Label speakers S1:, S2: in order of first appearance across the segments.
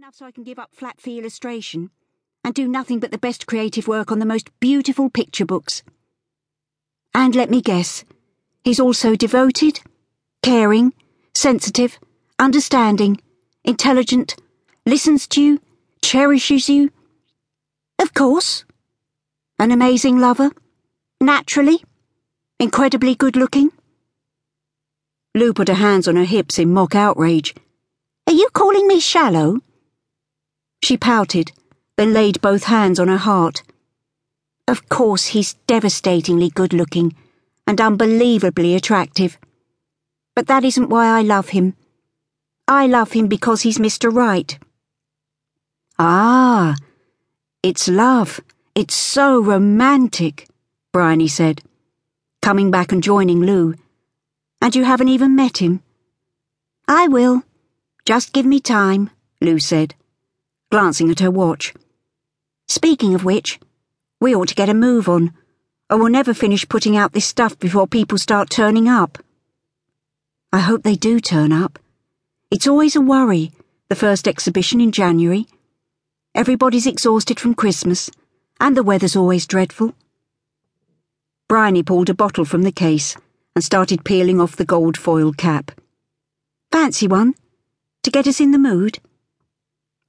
S1: enough so I can give up flat fee illustration and do nothing but the best creative work on the most beautiful picture books. And let me guess, he's also devoted, caring, sensitive, understanding, intelligent, listens to you, cherishes you. Of course. An amazing lover, naturally, incredibly good looking. Lu put her hands on her hips in mock outrage. Are you calling me shallow? She pouted, then laid both hands on her heart. Of course, he's devastatingly good looking and unbelievably attractive. But that isn't why I love him. I love him because he's Mr. Right. Ah, it's love. It's so romantic, Bryony said, coming back and joining Lu. And you haven't even met him? I will. Just give me time, Lu said glancing at her watch. Speaking of which, we ought to get a move on, or we'll never finish putting out this stuff before people start turning up. I hope they do turn up. It's always a worry, the first exhibition in January. Everybody's exhausted from Christmas, and the weather's always dreadful. Bryony pulled a bottle from the case and started peeling off the gold foil cap. Fancy one? To get us in the mood?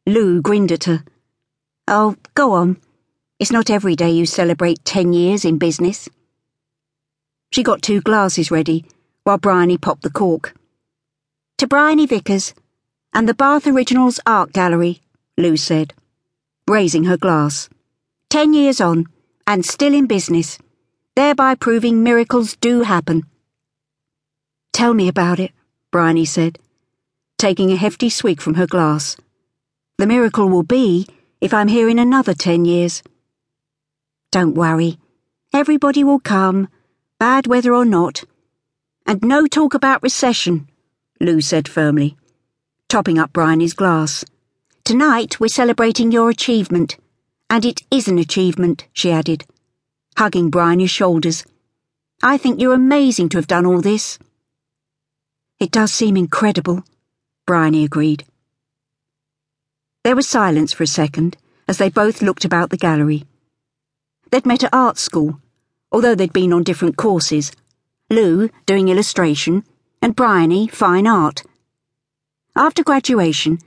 S1: Lu grinned at her. Oh, go on. It's not every day you celebrate ten years in business. She got two glasses ready, while Bryony popped the cork. To Bryony Vickers, and the Bath Originals Art Gallery, Lu said, raising her glass. Ten years on, and still in business, thereby proving miracles do happen. Tell me about it, Bryony said, taking a hefty swig from her glass. The miracle will be if I'm here in another ten years. Don't worry. Everybody will come, bad weather or not. And no talk about recession, Lu said firmly, topping up Bryony's glass. Tonight we're celebrating your achievement. And it is an achievement, she added, hugging Bryony's shoulders. I think you're amazing to have done all this. It does seem incredible, Bryony agreed. There was silence for a second as they both looked about the gallery. They'd met at art school, although they'd been on different courses. Lu doing illustration, and Bryony fine art. After graduation,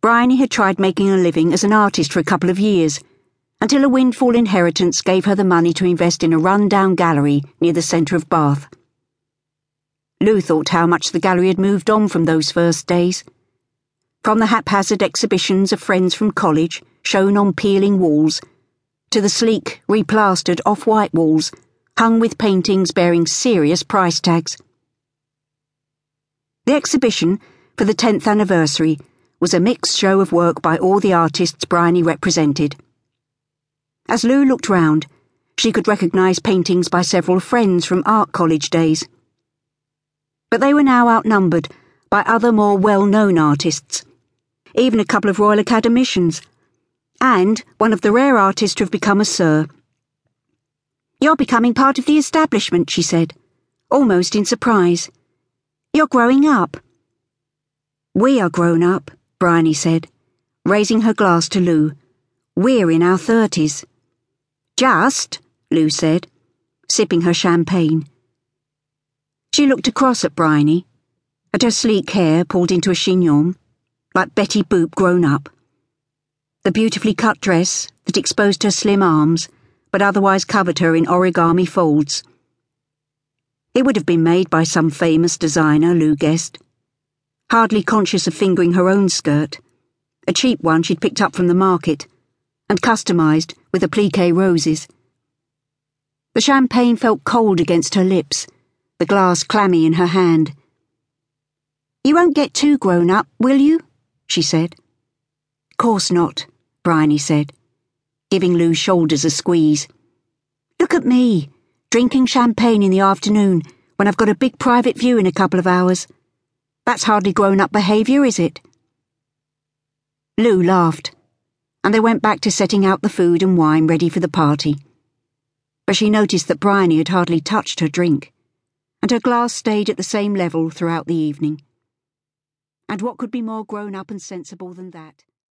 S1: Bryony had tried making a living as an artist for a couple of years, until a windfall inheritance gave her the money to invest in a run-down gallery near the centre of Bath. Lu thought how much the gallery had moved on from those first days from the haphazard exhibitions of friends from college shown on peeling walls, to the sleek, replastered off white walls hung with paintings bearing serious price tags. The exhibition, for the 10th anniversary, was a mixed show of work by all the artists Bryony represented. As Lu looked round, she could recognise paintings by several friends from art college days. But they were now outnumbered by other more well known artists even a couple of Royal Academicians, and one of the rare artists to have become a Sir. You're becoming part of the establishment, she said, almost in surprise. You're growing up. We are grown up, Bryony said, raising her glass to Lu. We're in our thirties. Just, Lu said, sipping her champagne. She looked across at Bryony, at her sleek hair pulled into a chignon like Betty Boop grown up. The beautifully cut dress that exposed her slim arms, but otherwise covered her in origami folds. It would have been made by some famous designer, Lu guessed. Hardly conscious of fingering her own skirt, a cheap one she'd picked up from the market, and customised with applique roses. The champagne felt cold against her lips, the glass clammy in her hand. You won't get too grown up, will you? She said. Course not, Bryony said, giving Lu's shoulders a squeeze. Look at me, drinking champagne in the afternoon when I've got a big private view in a couple of hours. That's hardly grown up behaviour, is it? Lu laughed, and they went back to setting out the food and wine ready for the party. But she noticed that Bryony had hardly touched her drink, and her glass stayed at the same level throughout the evening. And what could be more grown up and sensible than that?